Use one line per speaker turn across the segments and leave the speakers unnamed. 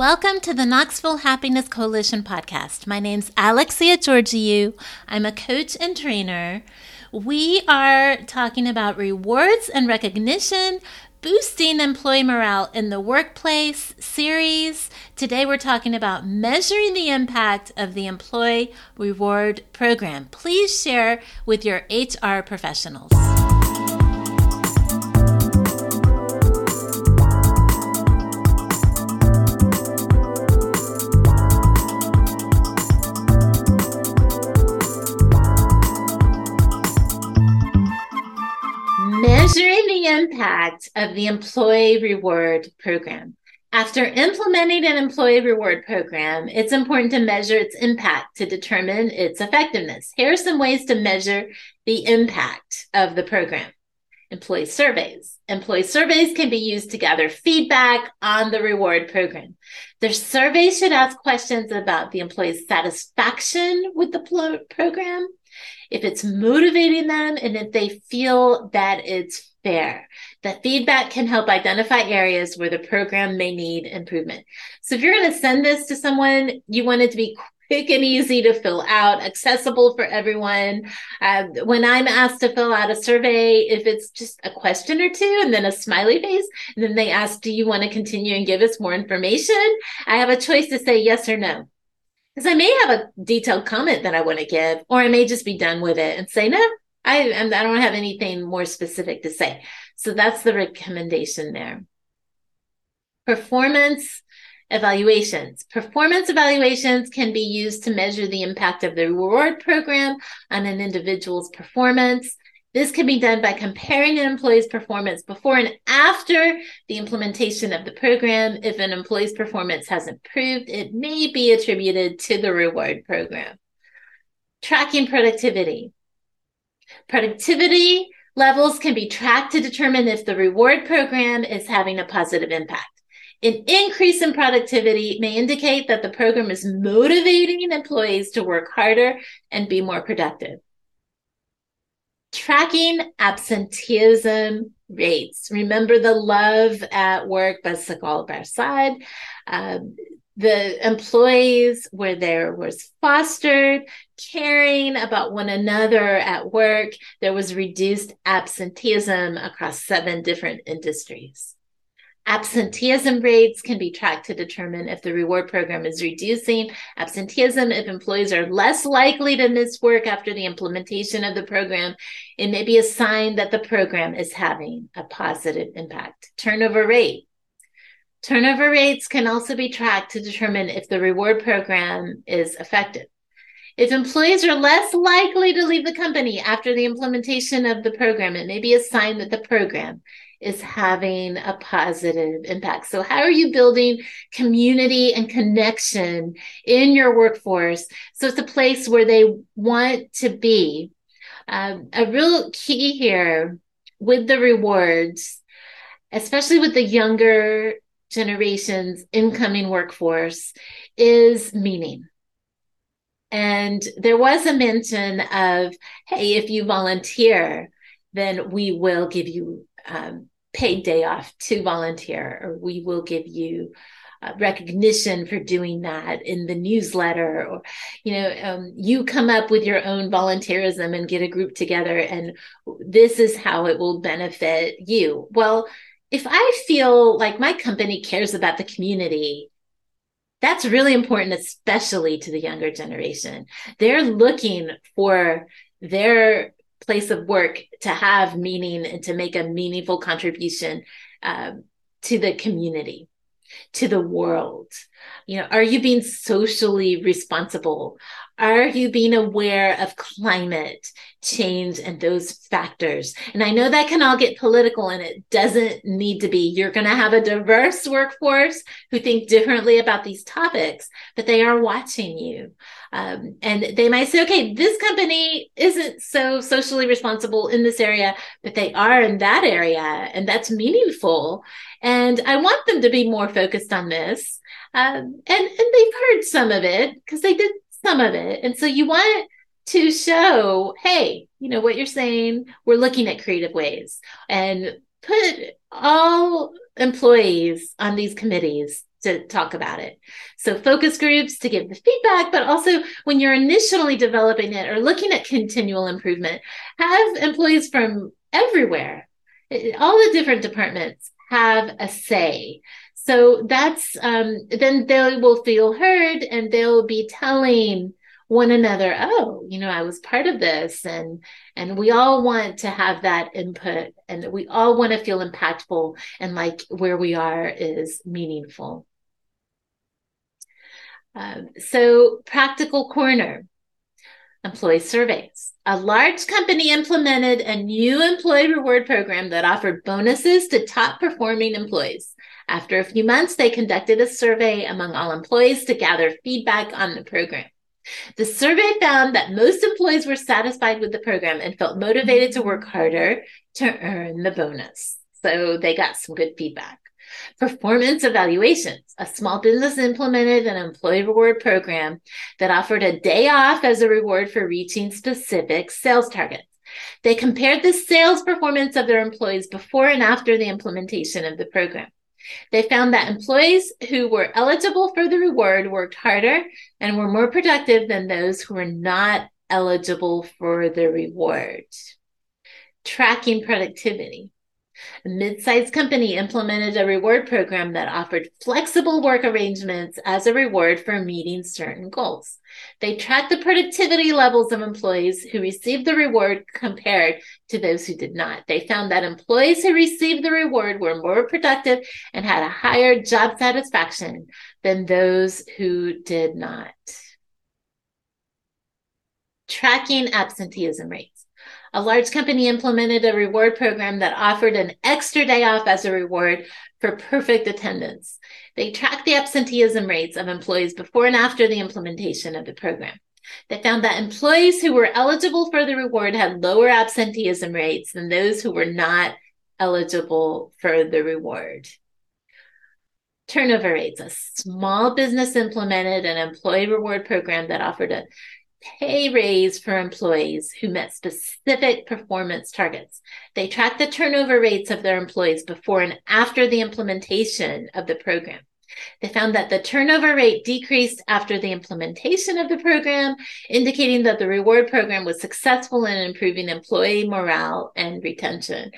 Welcome to the Knoxville Happiness Coalition podcast. My name's Alexia Georghiou. I'm a coach and trainer. We are talking about rewards and recognition, boosting employee morale in the workplace series. Today we're talking about measuring the impact of the employee reward program. Please share with your HR professionals. Impact of the employee reward program. After implementing an employee reward program, it's important to measure its impact to determine its effectiveness. Here are some ways to measure the impact of the program. Employee surveys. Employee surveys can be used to gather feedback on the reward program. The surveys should ask questions about the employee's satisfaction with the program, if it's motivating them and if they feel that it's fair. That feedback can help identify areas where the program may need improvement. So if you're going to send this to someone, you want it to be quick and easy to fill out, accessible for everyone. Uh, when I'm asked to fill out a survey, if it's just a question or two and then a smiley face, and then they ask, Do you want to continue and give us more information? I have a choice to say yes or no because I may have a detailed comment that I want to give, or I may just be done with it and say, no, I, I don't have anything more specific to say. So that's the recommendation there. Performance evaluations. Performance evaluations can be used to measure the impact of the reward program on an individual's performance. This can be done by comparing an employee's performance before and after the implementation of the program. If an employee's performance has improved, it may be attributed to the reward program. Tracking productivity. Productivity levels can be tracked to determine if the reward program is having a positive impact. An increase in productivity may indicate that the program is motivating employees to work harder and be more productive. Tracking absenteeism rates. Remember the love at work by Sigal Barsade. Um, the employees where there was fostered caring about one another at work there was reduced absenteeism across seven different industries Absenteeism rates can be tracked to determine if the reward program is reducing absenteeism. If employees are less likely to miss work after the implementation of the program, it may be a sign that the program is having a positive impact. Turnover rate. Turnover rates can also be tracked to determine if the reward program is effective. If employees are less likely to leave the company after the implementation of the program, it may be a sign that the program is having a positive impact. So, how are you building community and connection in your workforce? So, it's a place where they want to be. Um, a real key here with the rewards, especially with the younger generation's incoming workforce, is meaning. And there was a mention of, hey, if you volunteer, then we will give you um, paid day off to volunteer, or we will give you uh, recognition for doing that in the newsletter or you know um, you come up with your own volunteerism and get a group together and this is how it will benefit you. Well if i feel like my company cares about the community that's really important especially to the younger generation. They're looking for their place of work to have meaning and to make a meaningful contribution um, to the community to the world. You know are you being socially responsible are you being aware of climate change and those factors? And I know that can all get political and it doesn't need to be. You're going to have a diverse workforce who think differently about these topics, but they are watching you. Um, and they might say, okay, this company isn't so socially responsible in this area, but they are in that area. And that's meaningful. And I want them to be more focused on this. Um, and, and they've heard some of it because they did some of it. And so you want to show, hey, you know what you're saying, we're looking at creative ways and put all employees on these committees to talk about it. So focus groups to give the feedback, but also when you're initially developing it or looking at continual improvement, have employees from everywhere, eh, all the different departments have a say. So that's um, then they will feel heard and they'll be telling one another oh you know i was part of this and and we all want to have that input and we all want to feel impactful and like where we are is meaningful. Um, so practical corner employee surveys. A large company implemented a new employee reward program that offered bonuses to top performing employees after a few months they conducted a survey among all employees to gather feedback on the program the survey found that most employees were satisfied with the program and felt motivated to work harder to earn the bonus. So they got some good feedback. Performance evaluations. A small business implemented an employee reward program that offered a day off as a reward for reaching specific sales targets. They compared the sales performance of their employees before and after the implementation of the program. They found that employees who were eligible for the reward worked harder and were more productive than those who were not eligible for the reward. Tracking productivity. A mid-sized company implemented a reward program that offered flexible work arrangements as a reward for meeting certain goals. They tracked the productivity levels of employees who received the reward compared to those who did not. They found that employees who received the reward were more productive and had a higher job satisfaction than those who did not. Tracking absenteeism rates a large company implemented a reward program that offered an extra day off as a reward for perfect attendance. They tracked the absenteeism rates of employees before and after the implementation of the program. They found that employees who were eligible for the reward had lower absenteeism rates than those who were not eligible for the reward. Turnover rates. A small business implemented an employee reward program that offered a pay raise for employees who met specific performance targets. They tracked the turnover rates of their employees before and after the implementation of the program. They found that the turnover rate decreased after the implementation of the program, indicating that the reward program was successful in improving employee morale and retention.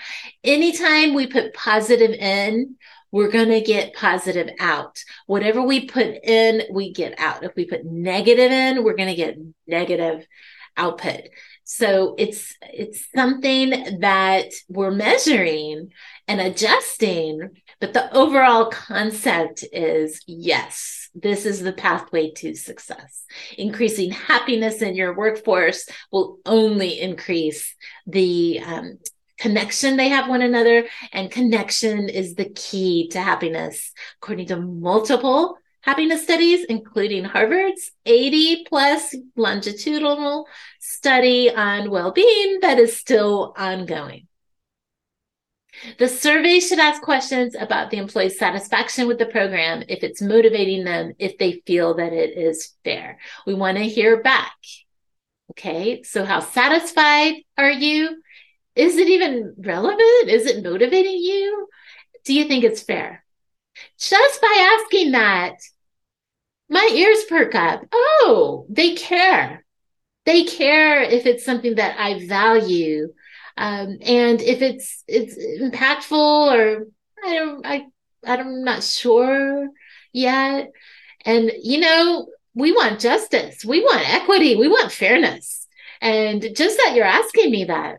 Anytime we put positive in, we're going to get positive out. Whatever we put in, we get out. If we put negative in, we're going to get negative output. So it's it's something that we're measuring and adjusting, but the overall concept is yes, this is the pathway to success. Increasing happiness in your workforce will only increase the um, connection they have one another and connection is the key to happiness according to multiple happiness studies including harvard's 80 plus longitudinal study on well-being that is still ongoing the survey should ask questions about the employee's satisfaction with the program, if it's motivating them, if they feel that it is fair. We want to hear back. Okay, so how satisfied are you? Is it even relevant? Is it motivating you? Do you think it's fair? Just by asking that, my ears perk up. Oh, they care. They care if it's something that I value. Um, and if it's it's impactful or I don't I I'm not sure yet. And you know, we want justice, we want equity, we want fairness. And just that you're asking me that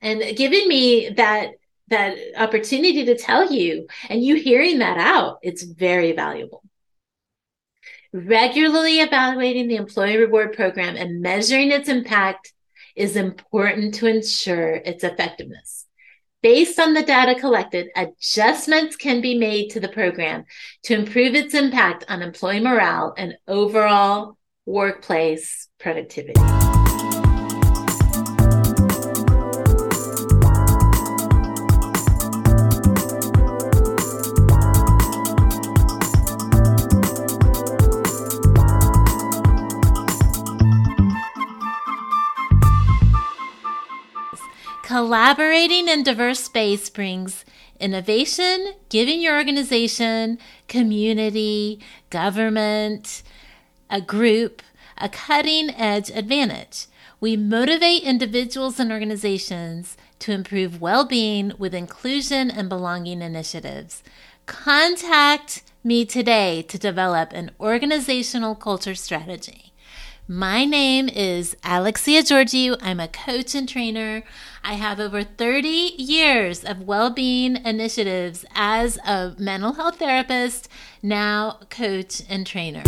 and giving me that that opportunity to tell you and you hearing that out it's very valuable. Regularly evaluating the employee reward program and measuring its impact is important to ensure its effectiveness. Based on the data collected adjustments can be made to the program to improve its impact on employee morale and overall workplace productivity Collaborating in diverse space brings innovation, giving your organization, community, government, a group, a cutting edge advantage. We motivate individuals and organizations to improve well being with inclusion and belonging initiatives. Contact me today to develop an organizational culture strategy. My name is Alexia Georghiou. I'm a coach and trainer. I have over 30 years of well being initiatives as a mental health therapist, now coach and trainer.